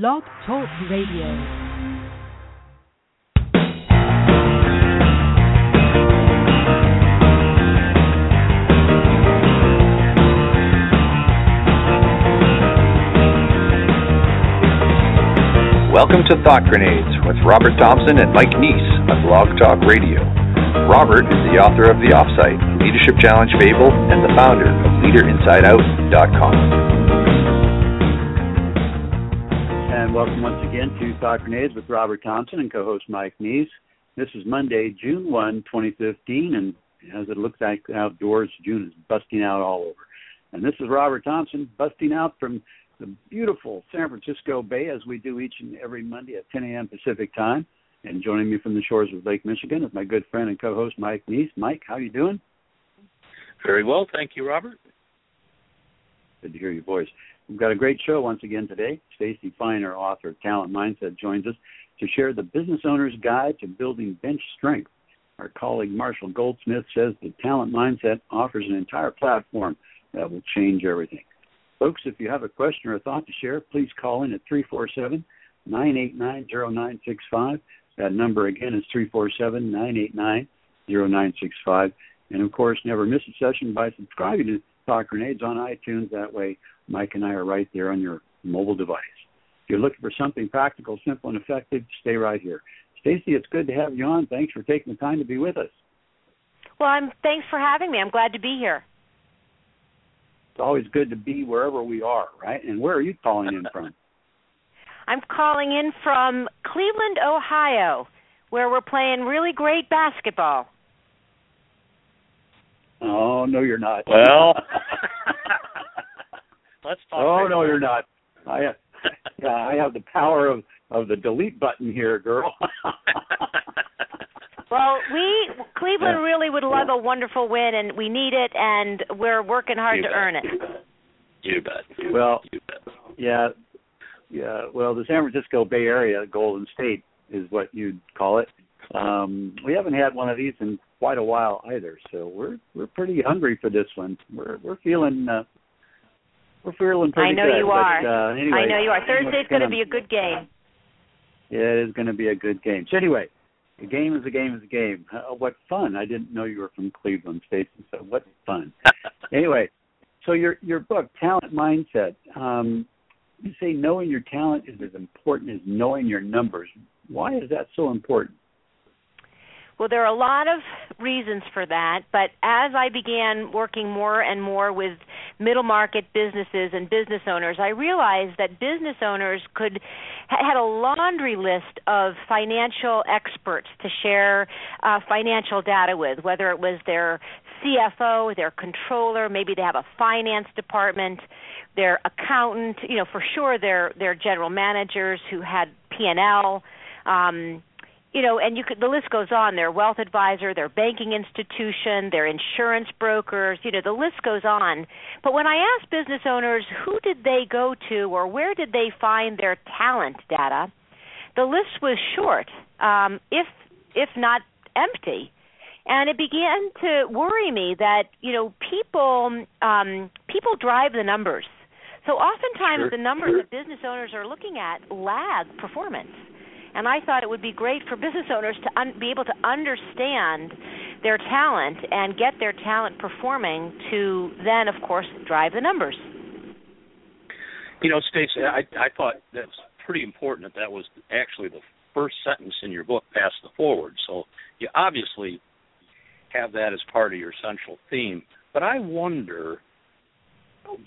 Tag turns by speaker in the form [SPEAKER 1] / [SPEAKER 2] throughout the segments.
[SPEAKER 1] Blog Talk Radio.
[SPEAKER 2] Welcome to Thought Grenades with Robert Thompson and Mike Neiss on Blog Talk Radio. Robert is the author of The Offsite, Leadership Challenge Fable, and the founder of LeaderInsideOut.com.
[SPEAKER 3] welcome once again to Thought Grenades with Robert Thompson and co-host Mike Neiss. This is Monday, June 1, 2015, and as it looks like outdoors, June is busting out all over. And this is Robert Thompson busting out from the beautiful San Francisco Bay as we do each and every Monday at 10 a.m. Pacific time. And joining me from the shores of Lake Michigan is my good friend and co-host Mike Neiss. Mike, how you doing?
[SPEAKER 4] Very well, thank you, Robert.
[SPEAKER 3] Good to hear your voice. We've got a great show once again today. Stacy Feiner, author of Talent Mindset, joins us to share the business owner's guide to building bench strength. Our colleague Marshall Goldsmith says the Talent Mindset offers an entire platform that will change everything. Folks, if you have a question or a thought to share, please call in at 347 989 0965. That number again is 347 989 0965. And of course, never miss a session by subscribing to Thought Grenades on iTunes. That way, Mike and I are right there on your mobile device. If you're looking for something practical, simple, and effective, stay right here. Stacy, it's good to have you on. Thanks for taking the time to be with us.
[SPEAKER 5] Well, I'm thanks for having me. I'm glad to be here.
[SPEAKER 3] It's always good to be wherever we are, right? And where are you calling in from?
[SPEAKER 5] I'm calling in from Cleveland, Ohio, where we're playing really great basketball.
[SPEAKER 3] Oh no, you're not.
[SPEAKER 4] Well, let's talk.
[SPEAKER 3] Oh no, you're not. I have, yeah, I have the power of of the delete button here, girl.
[SPEAKER 5] well, we Cleveland really would love a wonderful win, and we need it, and we're working hard
[SPEAKER 4] You
[SPEAKER 5] to
[SPEAKER 4] bet.
[SPEAKER 5] earn it.
[SPEAKER 4] You bet.
[SPEAKER 3] Well,
[SPEAKER 4] You bet.
[SPEAKER 3] yeah, yeah. Well, the San Francisco Bay Area, Golden State, is what you'd call it. Um, we haven't had one of these in quite a while either, so we're we're pretty hungry for this one. We're we're feeling uh, we're feeling pretty
[SPEAKER 5] I know
[SPEAKER 3] good.
[SPEAKER 5] you
[SPEAKER 3] but,
[SPEAKER 5] are.
[SPEAKER 3] Uh, anyway,
[SPEAKER 5] I know you are.
[SPEAKER 3] what's
[SPEAKER 5] Thursday's going to be a good game.
[SPEAKER 3] Yeah, it is going to be a good game. So anyway, a game is a game is a game. Uh, what fun! I didn't know you were from Cleveland, Stacy. So what fun. anyway, so your your book, Talent Mindset. Um, you say knowing your talent is as important as knowing your numbers. Why is that so important?
[SPEAKER 5] Well, there are a lot of reasons for that, but as I began working more and more with middle market businesses and business owners, I realized that business owners could ha- had a laundry list of financial experts to share uh, financial data with, whether it was their CFO, their controller, maybe they have a finance department, their accountant, you know, for sure their their general managers who had P&L um you know, and you could the list goes on. Their wealth advisor, their banking institution, their insurance brokers, you know, the list goes on. But when I asked business owners who did they go to or where did they find their talent data, the list was short, um, if if not empty. And it began to worry me that, you know, people um people drive the numbers. So oftentimes
[SPEAKER 3] Sure.
[SPEAKER 5] the numbers that business owners are looking at lag performance and I thought it would be great for business owners to un- be able to understand their talent and get their talent performing to then, of course, drive the numbers.
[SPEAKER 4] You know, Stacy, I I thought that's pretty important that that was actually the first sentence in your book, past the forward. So you obviously have that as part of your central theme. But I wonder,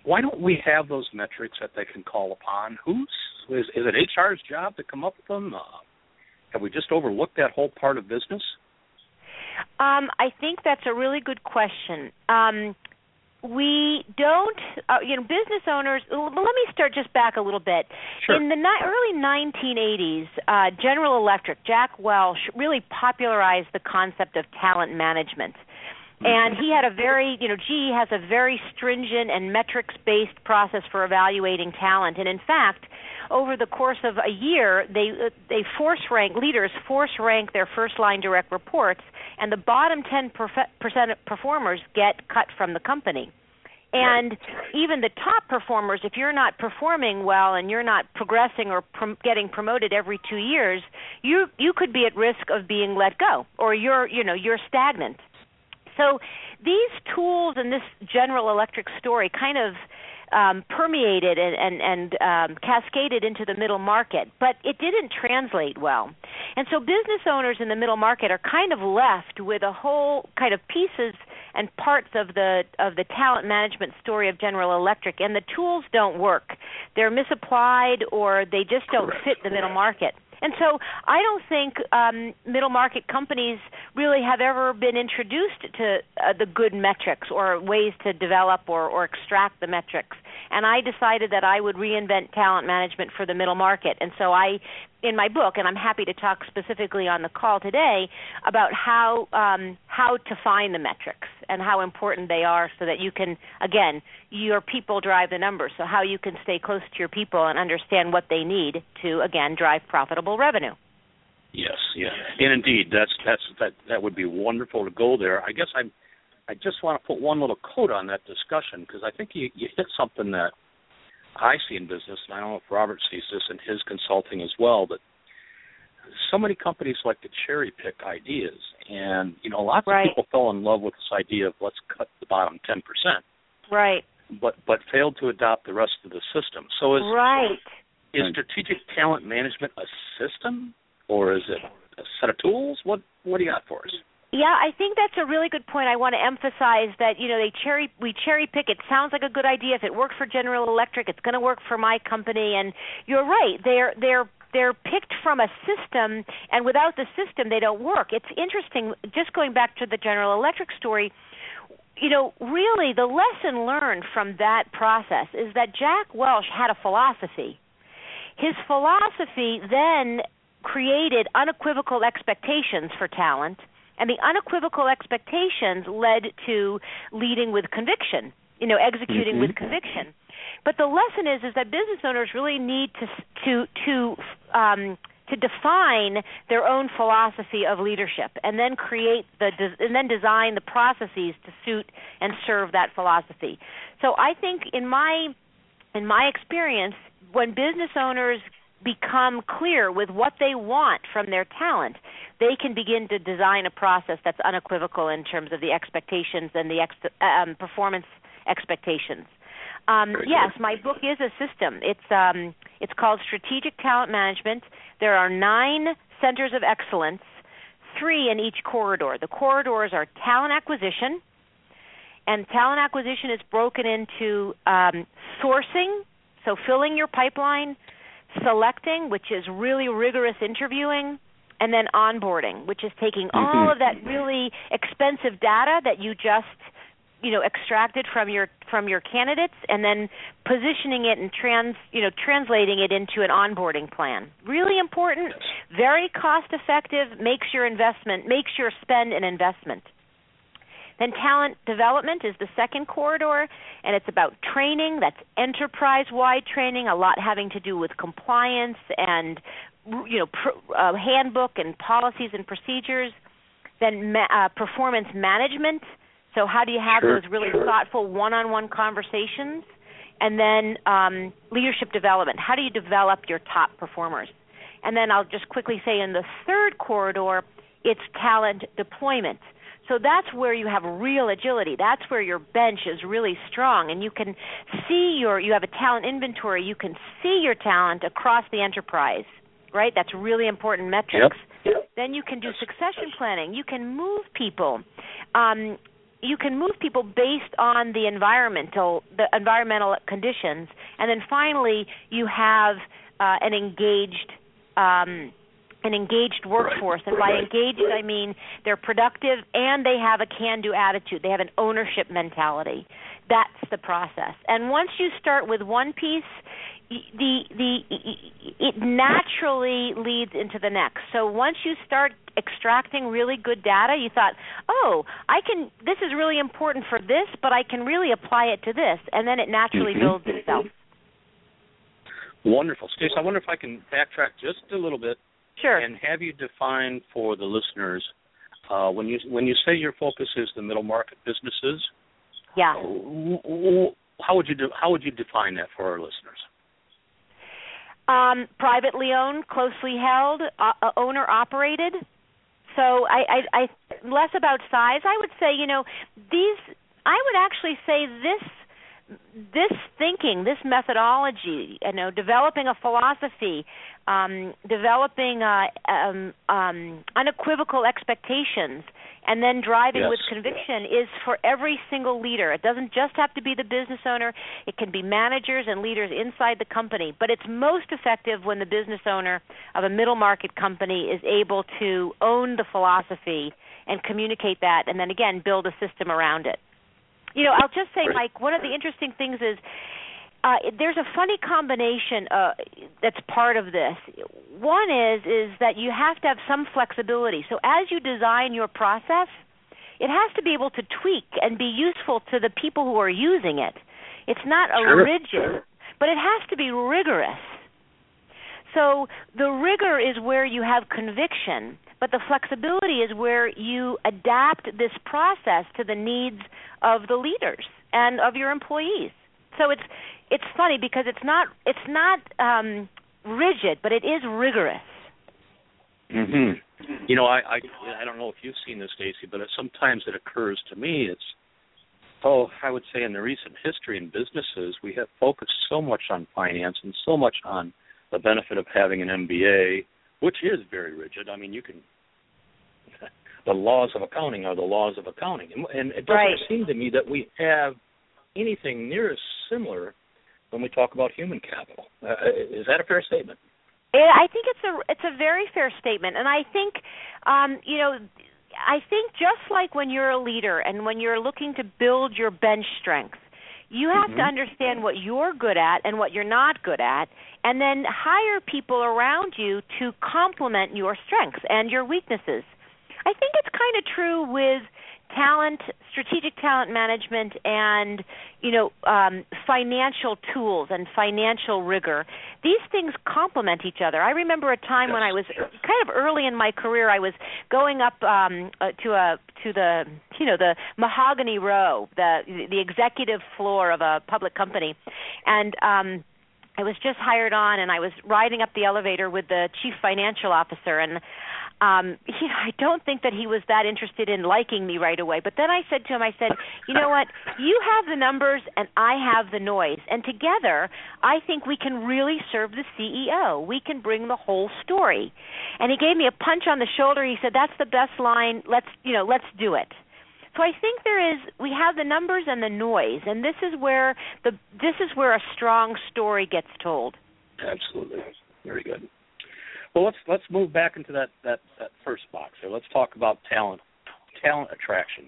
[SPEAKER 4] why don't we have those metrics that they can call upon? Who's is, is it HR's job to come up with them? Uh, have we just overlooked that whole part of business?
[SPEAKER 5] Um, I think that's a really good question. Um, we don't, uh, you know, business owners. Let me start just back a little bit.
[SPEAKER 4] Sure.
[SPEAKER 5] In the ni- early 1980s, uh, General Electric, Jack Welch, really popularized the concept of talent management. And he had a very, you know, GE has a very stringent and metrics based process for evaluating talent. And in fact, over the course of a year, they uh, they force rank leaders force rank their first line direct reports, and the bottom 10 percent performers get cut from the company. And even the top performers, if you're not performing well and you're not progressing or prom- getting promoted every two years, you you could be at risk of being let go, or you're you know you're stagnant. So these tools and this General Electric story kind of um, permeated and, and, and um, cascaded into the middle market, but it didn't translate well. And so business owners in the middle market are kind of left with a whole kind of pieces and parts of the of the talent management story of General Electric, and the tools don't work. They're misapplied or they just don't
[SPEAKER 3] Correct.
[SPEAKER 5] fit the middle market. And so I don't think um, middle market companies really have ever been introduced to uh, the good metrics or ways to develop or, or extract the metrics. And I decided that I would reinvent talent management for the middle market. And so I, in my book, and I'm happy to talk specifically on the call today about how um, how to find the metrics and how important they are, so that you can again your people drive the numbers. So how you can stay close to your people and understand what they need to again drive profitable revenue.
[SPEAKER 4] Yes, yeah, and indeed, that's that's that that would be wonderful to go there. I guess I'm. I just want to put one little coat on that discussion because I think you, you hit something that I see in business, and I don't know if Robert sees this in his consulting as well. But so many companies like to cherry pick ideas, and you know, lots
[SPEAKER 5] Right.
[SPEAKER 4] of people fell in love with this idea of let's cut the bottom ten percent,
[SPEAKER 5] Right.
[SPEAKER 4] but but failed to adopt the rest of the system. So is
[SPEAKER 5] Right.
[SPEAKER 4] is strategic talent management a system or is it a set of tools? What what do you got for us?
[SPEAKER 5] Yeah, I think that's a really good point. I want to emphasize that you know they cherry we cherry pick. It sounds like a good idea. If it worked for General Electric, it's going to work for my company. And you're right. They're they're they're picked from a system, and without the system, they don't work. It's interesting. Just going back to the General Electric story, you know, really the lesson learned from that process is that Jack Welch had a philosophy. His philosophy then created unequivocal expectations for talent, and the unequivocal expectations led to leading with conviction, you know, executing with conviction. But the lesson is is that business owners really need to to to um, to define their own philosophy of leadership and then create the and then design the processes to suit and serve that philosophy. So I think in my in my experience when business owners become clear with what they want from their talent, they can begin to design a process that's unequivocal in terms of the expectations and the ex- um, performance expectations. Um, yes, my book is a system. It's um, it's called Strategic Talent Management. There are nine centers of excellence, three in each corridor. The corridors are talent acquisition, and talent acquisition is broken into um, sourcing, so filling your pipeline, selecting, which is really rigorous interviewing, and then onboarding, which is taking all mm-hmm. of that really expensive data that you just you know extracted from your from your candidates and then positioning it and trans you know translating it into an onboarding plan. Really important very cost effective makes your investment makes your spend an investment then talent development is the second corridor, and it's about training. That's enterprise-wide training, a lot having to do with compliance and you know pr- uh, handbook and policies and procedures. Then ma- uh, performance management. So how do you have
[SPEAKER 3] Sure,
[SPEAKER 5] those really
[SPEAKER 3] sure.
[SPEAKER 5] thoughtful one-on-one conversations? And then um, leadership development. How do you develop your top performers? And then I'll just quickly say in the third corridor, it's talent deployment. So that's where you have real agility. That's where your bench is really strong and you can see your you have a talent inventory, you can see your talent across the enterprise. Right? That's really important metrics. Then you can do succession planning. You can move people. Um, you can move people based on the environmental the environmental conditions, and then finally you have uh, an engaged um, an engaged workforce. And by
[SPEAKER 3] right.
[SPEAKER 5] engaged, I mean they're productive and they have a can-do attitude. They have an ownership mentality. That's the process. And once you start with one piece, the the it naturally leads into the next. So once you start extracting really good data, you thought, "Oh, I can this is really important for this, but I can really apply it to this." And then it naturally
[SPEAKER 3] Mhm.
[SPEAKER 5] builds itself.
[SPEAKER 4] Wonderful, Stace. I wonder if I can backtrack just a little bit
[SPEAKER 5] Sure.
[SPEAKER 4] and have you defined for the listeners uh, when you when you say your focus is the middle market businesses.
[SPEAKER 5] Yeah.
[SPEAKER 4] How would you do, how would you define that for our listeners?
[SPEAKER 5] Um, privately owned, closely held, uh, uh owner operated. So I, I, I less about size. I would say, you know, these. I would actually say this this thinking, this methodology, you know, developing a philosophy, um, developing uh, um, um, unequivocal expectations, and then driving
[SPEAKER 4] yes.
[SPEAKER 5] with conviction is for every single leader. It doesn't just have to be the business owner, it can be managers and leaders inside the company. But it's most effective when the business owner of a middle market company is able to own the philosophy and communicate that, and then again, build a system around it. You know, I'll just say, Mike, one of the interesting things is uh, there's a funny combination uh, that's part of this. One is is that you have to have some flexibility. So as you design your process, it has to be able to tweak and be useful to the people who are using it. It's not a
[SPEAKER 4] sure.
[SPEAKER 5] rigid, but it has to be rigorous. So the rigor is where you have conviction, but the flexibility is where you adapt this process to the needs of the leaders and of your employees. So it's it's funny because it's not it's not um, rigid, but it is rigorous.
[SPEAKER 4] Mhm. You know, I I I don't know if you've seen this, Stacy, but it, sometimes it occurs to me. It's oh, I would say in the recent history in businesses, we have focused so much on finance and so much on the benefit of having an MBA, which is very rigid. I mean, you can the laws of accounting are the laws of accounting, and, and it doesn't
[SPEAKER 5] right.
[SPEAKER 4] seem to me that we have anything near as similar when we talk about human capital. Uh, is that a fair statement?
[SPEAKER 5] I think it's a it's a very fair statement, and I think um, you know I think just like when you're a leader and when you're looking to build your bench strength, you have
[SPEAKER 4] mm-hmm.
[SPEAKER 5] to understand what you're good at and what you're not good at, and then hire people around you to complement your strengths and your weaknesses. I think it's kind of true with talent, strategic talent management, and you know um, financial tools and financial rigor. These things complement each other. I remember a time
[SPEAKER 4] yes.
[SPEAKER 5] when I was kind of early in my career. I was going up um, uh, to a to the you know the mahogany row, the the executive floor of a public company, and um, I was just hired on, and I was riding up the elevator with the chief financial officer, and um I don't think that he was that interested in liking me right away. But then I said to him, I said, you know what? You have the numbers and I have the noise, and together I think we can really serve the CEO. We can bring the whole story. And he gave me a punch on the shoulder. He said, that's the best line. Let's you know, let's do it. So I think there is we have the numbers and the noise, and this is where the this is where a strong story gets told.
[SPEAKER 4] Absolutely, very good. Well, let's let's move back into that that that first box here. Let's talk about talent talent attraction.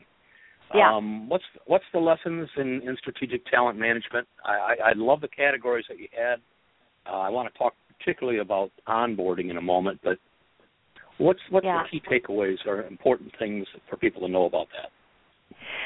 [SPEAKER 5] Yeah.
[SPEAKER 4] Um, what's what's the lessons in, in strategic talent management? I, I, I love the categories that you had. Uh, I want to talk particularly about onboarding in a moment, but what's what's
[SPEAKER 5] yeah.
[SPEAKER 4] the key takeaways or important things for people to know about that?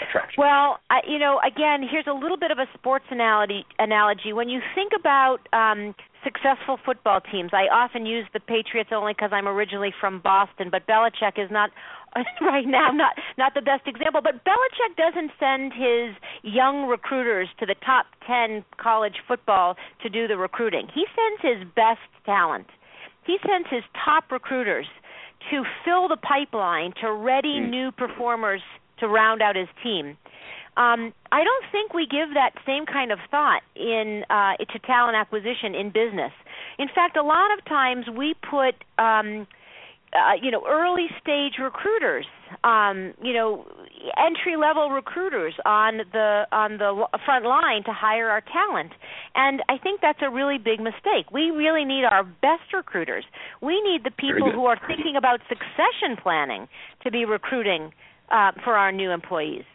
[SPEAKER 4] Attraction.
[SPEAKER 5] Well, I, you know, again, here's a little bit of a sports analogy. Analogy. When you think about um, successful football teams. I often use the Patriots only because I'm originally from Boston, but Belichick is not right now not not the best example. But Belichick doesn't send his young recruiters to the top ten college football to do the recruiting. He sends his best talent. He sends his top recruiters to fill the pipeline to ready mm. new performers to round out his team. Um, I don't think we give that same kind of thought in uh, to talent acquisition in business. In fact, a lot of times we put um, uh, you know early stage recruiters, um, you know entry level recruiters on the on the front line to hire our talent, and I think that's a really big mistake. We really need our best recruiters. We need the people who are thinking about succession planning to be recruiting uh, for our new employees.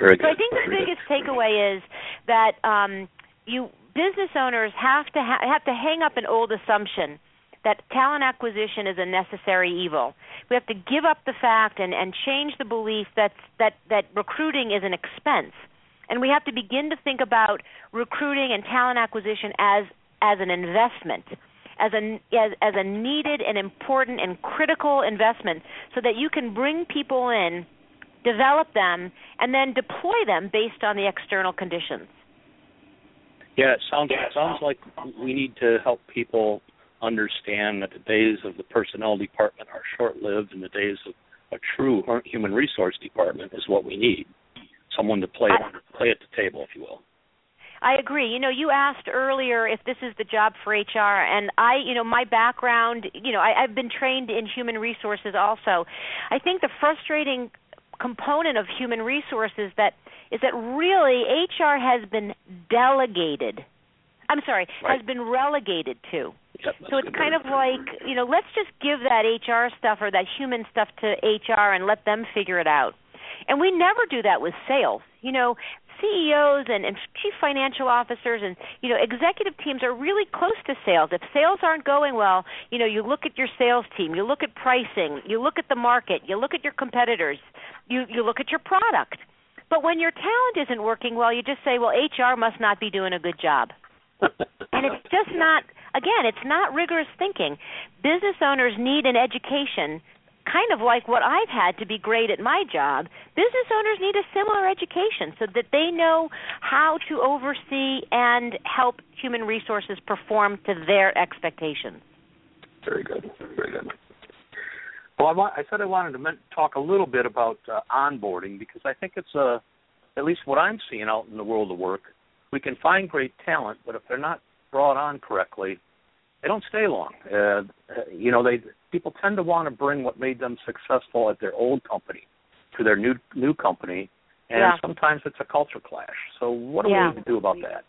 [SPEAKER 4] Very
[SPEAKER 5] good. So I think the biggest takeaway is that um, you business owners have to ha- have to hang up an old assumption that talent acquisition is a necessary evil. We have to give up the fact and, and change the belief that that that recruiting is an expense, and we have to begin to think about recruiting and talent acquisition as as an investment. As a, as, as a needed and important and critical investment so that you can bring people in develop them, and then deploy them based on the external conditions.
[SPEAKER 4] Yeah, it sounds it sounds like we need to help people understand that the days of the personnel department are short-lived, and the days of a true human resource department is what we need. Someone to play I, play at the table, if you will.
[SPEAKER 5] I agree. You know, you asked earlier if this is the job for HR, and I, you know, my background, you know, I, I've been trained in human resources also. I think the frustrating component of human resources that is that really HR has been delegated. I'm sorry, right. has been relegated to.
[SPEAKER 4] Yep,
[SPEAKER 5] so it's kind of like, you know, let's just give that HR stuff or that human stuff to HR and let them figure it out. And we never do that with sales. You know, CEOs and, and chief financial officers and you know executive teams are really close to sales. If sales aren't going well, you know you look at your sales team, you look at pricing, you look at the market, you look at your competitors, you you look at your product. But when your talent isn't working well, you just say, well, HR must not be doing a good job. and it's just not again, it's not rigorous thinking. Business owners need an education kind of like what I've had to be great at my job, business owners need a similar education so that they know how to oversee and help human resources perform to their expectations.
[SPEAKER 4] Very good. Very good. Well, I, want, I said I wanted to talk a little bit about uh, onboarding because I think it's a, at least what I'm seeing out in the world of work. We can find great talent, but if they're not brought on correctly, they don't stay long. Uh, you know, they people tend to want to bring what made them successful at their old company to their new new company, and
[SPEAKER 5] yeah.
[SPEAKER 4] sometimes it's a culture clash. So, what do
[SPEAKER 5] yeah.
[SPEAKER 4] we need to do about that?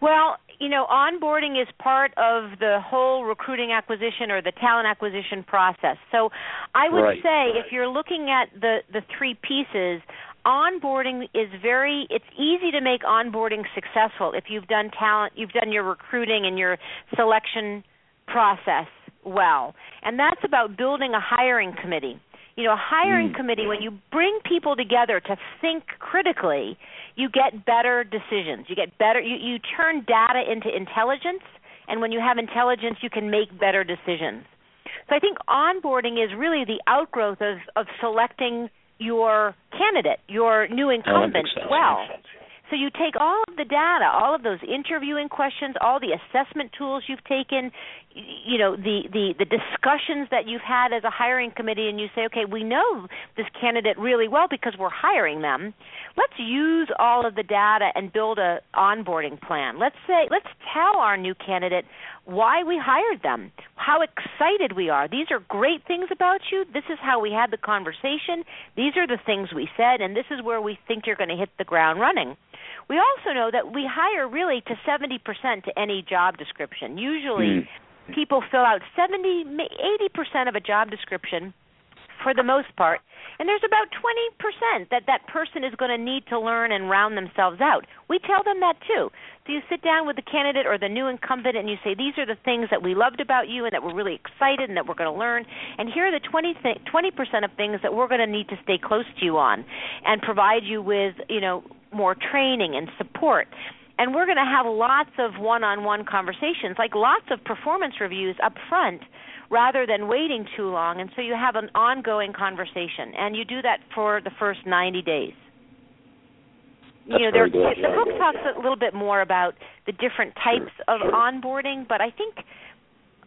[SPEAKER 5] Well, you know, onboarding is part of the whole recruiting acquisition or the talent acquisition process. So, I would
[SPEAKER 4] right.
[SPEAKER 5] say if you're looking at the the three pieces, onboarding is very it's easy to make onboarding successful if you've done talent you've done your recruiting and your selection process well. And that's about building a hiring committee. You know a hiring
[SPEAKER 4] mm.
[SPEAKER 5] committee when you bring people together to think critically you get better decisions. You get better you you turn data into intelligence and when you have intelligence you can make better decisions. So i think onboarding is really the outgrowth of of selecting your candidate, your new incumbent, well. So you take all the data, all of those interviewing questions, all the assessment tools you've taken, you know, the, the, the discussions that you've had as a hiring committee, and you say, okay, we know this candidate really well because we're hiring them. Let's use all of the data and build a onboarding plan. Let's say, let's tell our new candidate why we hired them, how excited we are. These are great things about you. This is how we had the conversation. These are the things we said, and this is where we think you're going to hit the ground running. We also know that we hire really to 70% to any job description. Usually, mm. people fill out 70, 80% of a job description for the most part, and there's about 20% that that person is going to need to learn and round themselves out. We tell them that too. So you sit down with the candidate or the new incumbent and you say, These are the things that we loved about you and that we're really excited and that we're going to learn. And here are the 20 th- 20% of things that we're going to need to stay close to you on and provide you with, you know, more training and support. And we're going to have lots of one on one conversations, like lots of performance reviews up front rather than waiting too long. And so you have an ongoing conversation. And you do that for the first 90 days.
[SPEAKER 4] That's
[SPEAKER 5] you know,
[SPEAKER 4] there,
[SPEAKER 5] the book talks a little bit more about the different types of onboarding, but I think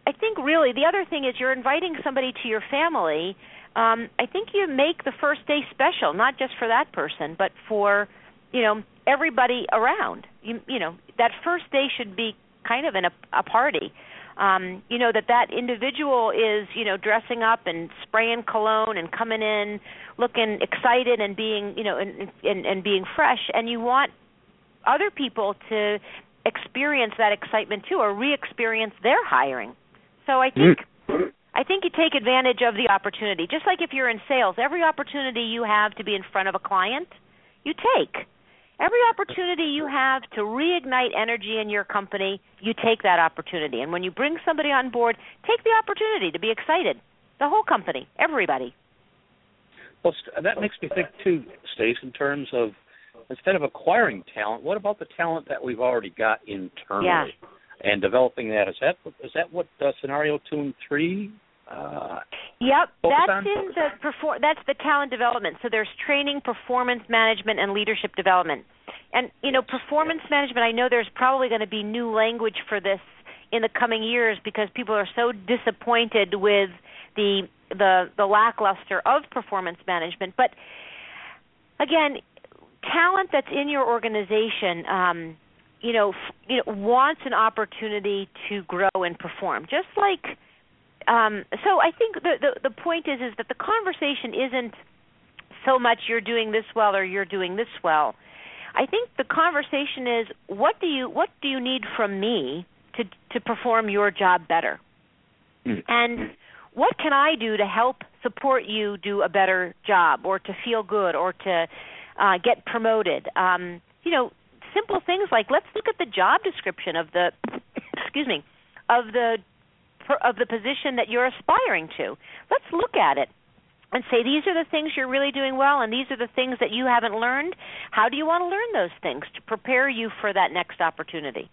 [SPEAKER 5] I think really the other thing is you're inviting somebody to your family. Um, I think you make the first day special, not just for that person, but for you know everybody around. You you know that first day should be kind of in a, a party. Um, you know that that individual is you know dressing up and spraying cologne and coming in looking excited and being you know and and, and being fresh. And you want other people to experience that excitement too or re-experience their hiring. So i think mm. i think you take advantage of the opportunity. Just like if you're in sales every opportunity you have to be in front of a client you take Every opportunity you have to reignite energy in your company, you take that opportunity. And when you bring somebody on board, take the opportunity to be excited. The whole company, everybody.
[SPEAKER 4] Well, that makes me think too, Stace, in terms of instead of acquiring talent, what about the talent that we've already got internally
[SPEAKER 5] yeah.
[SPEAKER 4] and developing that? Is that is that what uh, scenario two and three? Uh,
[SPEAKER 5] Yep, that's in the perfor- that's the talent development. So there's training, performance management, and leadership development. And you know, performance management. I know there's probably going to be new language for this in the coming years because people are so disappointed with the the the lackluster of performance management. But again, talent that's in your organization, um, you know, f- you know, wants an opportunity to grow and perform, just like. Um, so I think the, the the point is is that the conversation isn't so much you're doing this well or you're doing this well. I think the conversation is what do you what do you need from me to to perform your job better,
[SPEAKER 4] Mm.
[SPEAKER 5] and what can I do to help support you do a better job or to feel good or to uh, get promoted. Um, you know, simple things like let's look at the job description of the excuse me of the of the position that you're aspiring to. Let's look at it and say these are the things you're really doing well and these are the things that you haven't learned. How do you want to learn those things to prepare you for that next opportunity?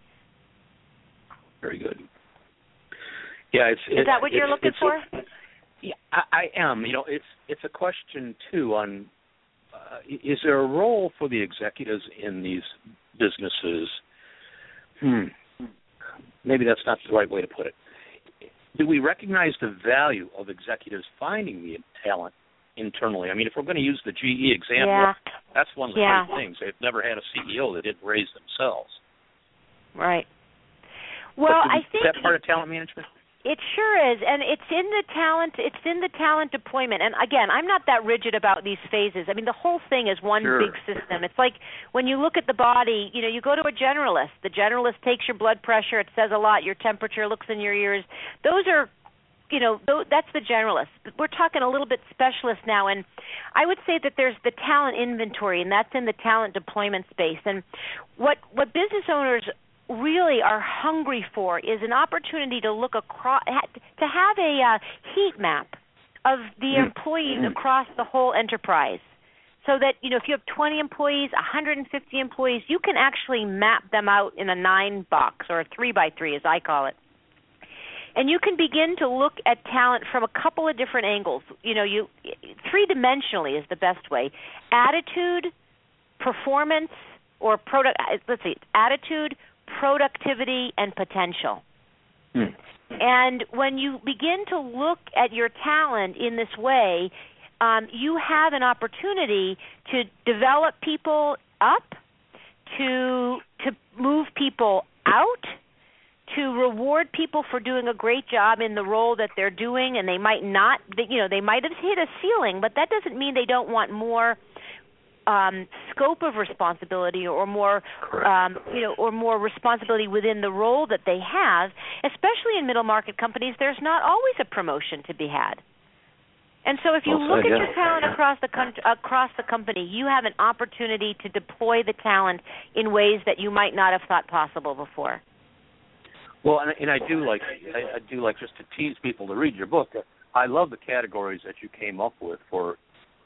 [SPEAKER 4] Very good. Yeah, it's
[SPEAKER 5] Is
[SPEAKER 4] it-
[SPEAKER 5] that what you're looking for?
[SPEAKER 4] Yeah, I, I am. You know, it's it's a question too on uh, is there a role for the executives in these businesses? Hmm. Maybe that's not the right way to put it. Do we recognize the value of executives finding the talent internally? I mean, if we're going to use the GE example,
[SPEAKER 5] Yeah.
[SPEAKER 4] that's one of the
[SPEAKER 5] Yeah.
[SPEAKER 4] great things. They've never had a CEO that didn't raise themselves.
[SPEAKER 5] Right. Well,
[SPEAKER 4] we-
[SPEAKER 5] I think
[SPEAKER 4] is that part of talent management.
[SPEAKER 5] It sure is, and it's in the talent. It's in the talent deployment. And again, I'm not that rigid about these phases. I mean, the whole thing is one
[SPEAKER 4] Sure.
[SPEAKER 5] big system. It's like when you look at the body. You know, you go to a generalist. The generalist takes your blood pressure. It says a lot. Your temperature, looks in your ears. Those are, you know, that's the generalist. We're talking a little bit specialist now, and I would say that there's the talent inventory, and that's in the talent deployment space. And what what business owners really are hungry for is an opportunity to look across to have a uh, heat map of the
[SPEAKER 4] Mm.
[SPEAKER 5] employees across the whole enterprise. So that you know if you have 20 employees 150 employees you can actually map them out in a nine box or a three by three as i call it. And you can begin to look at talent from a couple of different angles. You know you three dimensionally is the best way. Attitude performance or product let's see attitude productivity and potential
[SPEAKER 4] Hmm.
[SPEAKER 5] and when you begin to look at your talent in this way, um, you have an opportunity to develop people up, to to move people out, to reward people for doing a great job in the role that they're doing, and they might not, you know, they might have hit a ceiling, but that doesn't mean they don't want more um, scope of responsibility or more um, you know or more responsibility within the role that they have especially in middle market companies there's not always a promotion to be had and so if you
[SPEAKER 4] Well
[SPEAKER 5] look
[SPEAKER 4] said,
[SPEAKER 5] at
[SPEAKER 4] yeah.
[SPEAKER 5] your talent across the con- across the company you have an opportunity to deploy the talent in ways that you might not have thought possible before
[SPEAKER 4] Well, and, and I do like I, I do like just to tease people to read your book. I love the categories that you came up with for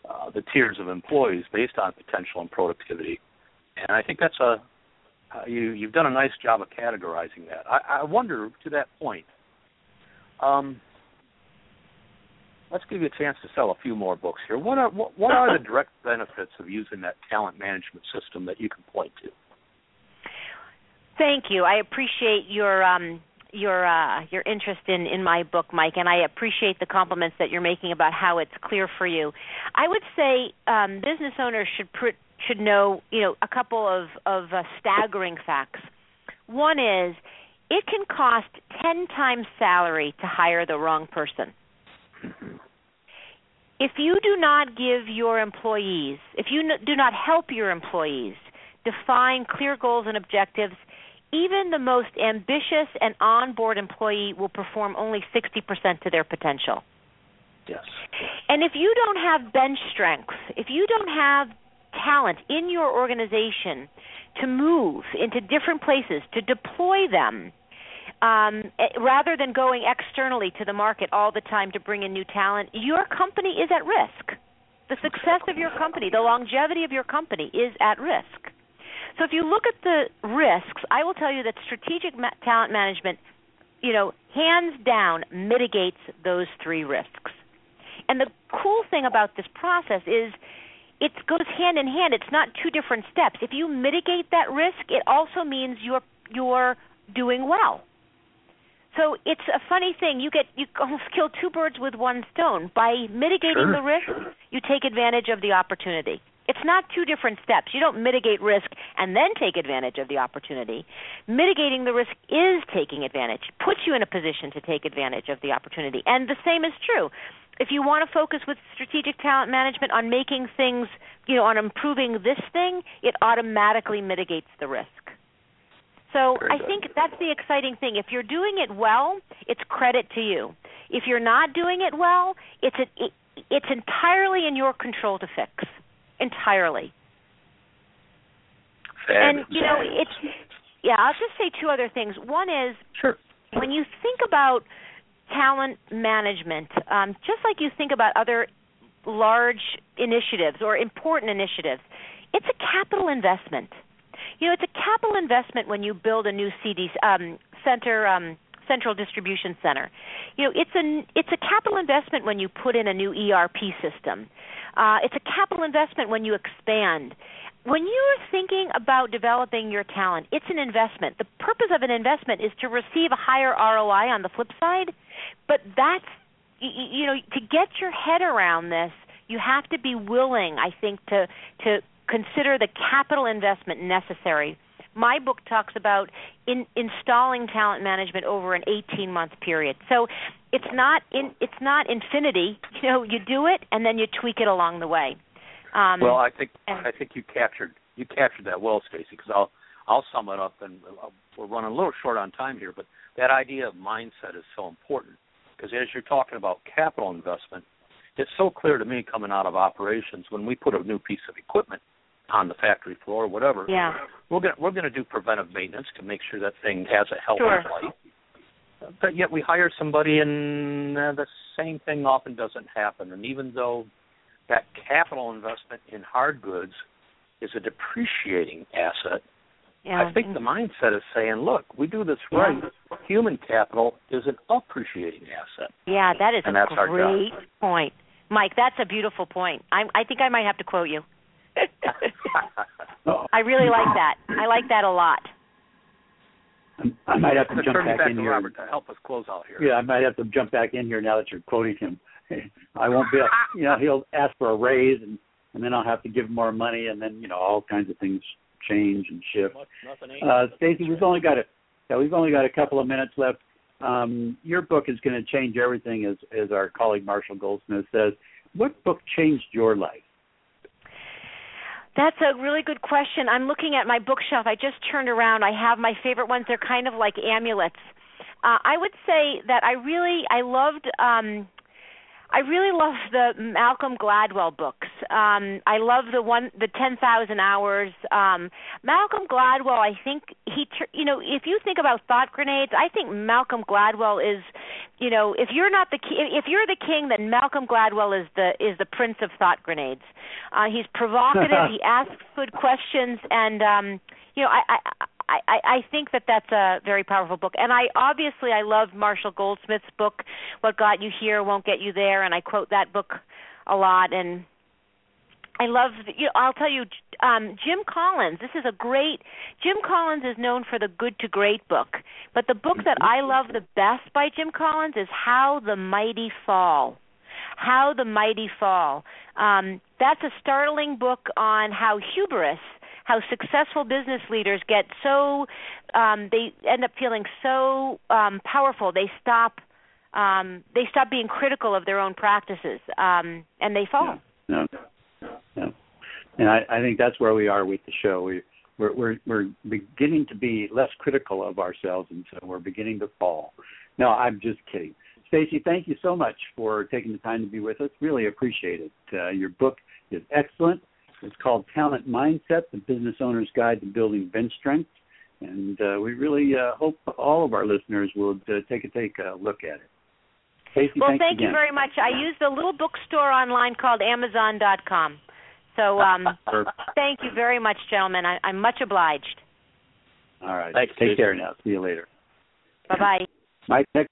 [SPEAKER 4] uh, the tiers of employees based on potential and productivity, and I think that's a uh, you you've done a nice job of categorizing that. I, I wonder to that point. Um, let's give you a chance to sell a few more books here. What are what, what are the direct benefits of using that talent management system that you can point to?
[SPEAKER 5] Thank you. I appreciate your um, your uh, your interest in in my book, Mike, and I appreciate the compliments that you're making about how it's clear for you. I would say um, business owners should pr- should know you know a couple of of uh, staggering facts. One is it can cost ten times salary to hire the wrong person. If you do not give your employees, if you n- do not help your employees define clear goals and objectives, even the most ambitious and on-board employee will perform only 60% to their potential.
[SPEAKER 4] Yes.
[SPEAKER 5] And if you don't have bench strength, if you don't have talent in your organization to move into different places, to deploy them, um, eh, rather than going externally to the market all the time to bring in new talent, your company is at risk. The success of your company, the longevity of your company is at risk. So if you look at the risks, I will tell you that strategic ma- talent management, you know, hands down mitigates those three risks. And the cool thing about this process is it goes hand in hand. It's not two different steps. If you mitigate that risk, it also means you're you're doing well. So it's a funny thing. You get you almost kill two birds with one stone by mitigating
[SPEAKER 4] sure,
[SPEAKER 5] the risk.
[SPEAKER 4] Sure.
[SPEAKER 5] You take advantage of the opportunity. It's not two different steps. You don't mitigate risk and then take advantage of the opportunity. Mitigating the risk is taking advantage, puts you in a position to take advantage of the opportunity. And the same is true. If you want to focus with strategic talent management on making things, you know, on improving this thing, it automatically mitigates the risk. So I think that's the exciting thing. If you're doing it well, it's credit to you. If you're not doing it well, it's a, it, it's entirely in your control to fix entirely.
[SPEAKER 4] Fabulous.
[SPEAKER 5] And you know, it's yeah. I'll just say two other things. One is
[SPEAKER 4] sure
[SPEAKER 5] when you think about talent management, um, just like you think about other large initiatives or important initiatives, it's a capital investment. You know, it's a capital investment when you build a new CD um, center. Um, central distribution center. You know, it's a it's a capital investment when you put in a new ERP system. Uh, it's a capital investment when you expand. When you're thinking about developing your talent, it's an investment. The purpose of an investment is to receive a higher ROI on the flip side, but that's you, know to get your head around this, you have to be willing, I think, to to consider the capital investment necessary my book talks about in, installing talent management over an 18 month period. So it's not in it's not infinity. You know, you do it and then you tweak it along the way.
[SPEAKER 4] Um, well, I think and, I think you captured you captured that well, Stacy. Because I'll I'll sum it up, and we're running a little short on time here. But that idea of mindset is so important because as you're talking about capital investment, it's so clear to me coming out of operations when we put a new piece of equipment on the factory floor or whatever.
[SPEAKER 5] Yeah.
[SPEAKER 4] We're gonna we're gonna do preventive maintenance to make sure that thing has a healthy
[SPEAKER 5] sure.
[SPEAKER 4] life. But yet we hire somebody and uh, the same thing often doesn't happen. And even though that capital investment in hard goods is a depreciating asset,
[SPEAKER 5] yeah.
[SPEAKER 4] I think the mindset is saying, look, we do this right.
[SPEAKER 5] Yeah.
[SPEAKER 4] Human capital is an appreciating asset.
[SPEAKER 5] Yeah, that is
[SPEAKER 4] and
[SPEAKER 5] a great point. Mike, that's a beautiful point. I, I think I might have to quote you. I really like that. I like that a lot.
[SPEAKER 3] I might have to jump
[SPEAKER 4] back,
[SPEAKER 3] back
[SPEAKER 4] in
[SPEAKER 3] here.
[SPEAKER 4] Robert to help us close out here.
[SPEAKER 3] Yeah, I might have to jump back in here now that you're quoting him. I won't be, you know, he'll ask for a raise, and and then I'll have to give him more money, and then you know all kinds of things change and shift. Uh, Stacy, we've only got a yeah, we've only got a couple of minutes left. Um, your book is going to change everything, as as our colleague Marshall Goldsmith says. What book changed your life?
[SPEAKER 5] That's a really good question. I'm looking at my bookshelf. I just turned around. I have my favorite ones. They're kind of like amulets. Uh, I would say that I really I loved um I really love the Malcolm Gladwell books. Um, I love the one, the Ten Thousand Hours. Um, Malcolm Gladwell, I think he, you know, if you think about thought grenades, I think Malcolm Gladwell is, you know, if you're not the if you're the king, then Malcolm Gladwell is the is the prince of thought grenades. Uh, he's provocative. he asks good questions, and um, you know, I, I I, I think that that's a very powerful book, and I obviously I love Marshall Goldsmith's book, "What Got You Here Won't Get You There," and I quote that book a lot. And I love, you know, I'll tell you, um, Jim Collins. This is a great. Jim Collins is known for the Good to Great book, but the book that I love the best by Jim Collins is How the Mighty Fall. How the Mighty Fall. Um, that's a startling book on how hubris how successful business leaders get so um, they end up feeling so um, powerful they stop um, they stop being critical of their own practices um, and they fall.
[SPEAKER 3] Yeah. Yeah. yeah. And I, I think that's where we are with the show. We we're, we're we're beginning to be less critical of ourselves, and so we're beginning to fall. No, I'm just kidding. Stacy, thank you so much for taking the time to be with us. Really appreciate it. Uh, your book is excellent. It's called Talent Mindset: The Business Owner's Guide to Building Bench Strength, and uh, we really uh, hope all of our listeners will uh, take a take a look at it. Stacy,
[SPEAKER 5] well, thank
[SPEAKER 3] again.
[SPEAKER 5] you very much. I use the little bookstore online called Amazon.com. So um, thank you very much, gentlemen. I, I'm much obliged.
[SPEAKER 3] All right.
[SPEAKER 4] Thanks.
[SPEAKER 3] Take care now. See you later.
[SPEAKER 5] Bye bye.
[SPEAKER 3] Mike, next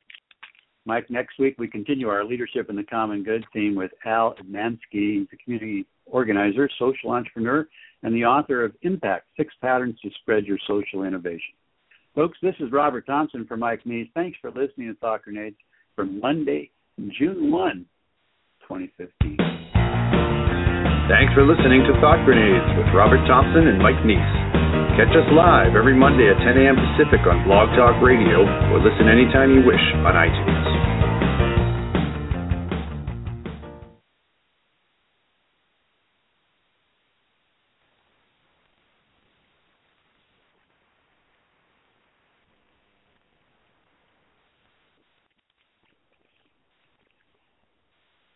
[SPEAKER 3] Mike, next week we continue our Leadership in the Common Good theme with Al Etmanski. He's a community organizer, social entrepreneur, and the author of Impact Six Patterns to Spread Your Social Innovation. Folks, this is Robert Thompson for Mike Neiss. Thanks for listening to Thought Grenades for Monday, June 1, 2015.
[SPEAKER 2] Thanks for listening to Thought Grenades with Robert Thompson and Mike Neiss. Catch us live every Monday at 10 a.m. Pacific on Blog Talk Radio or listen anytime you wish on iTunes.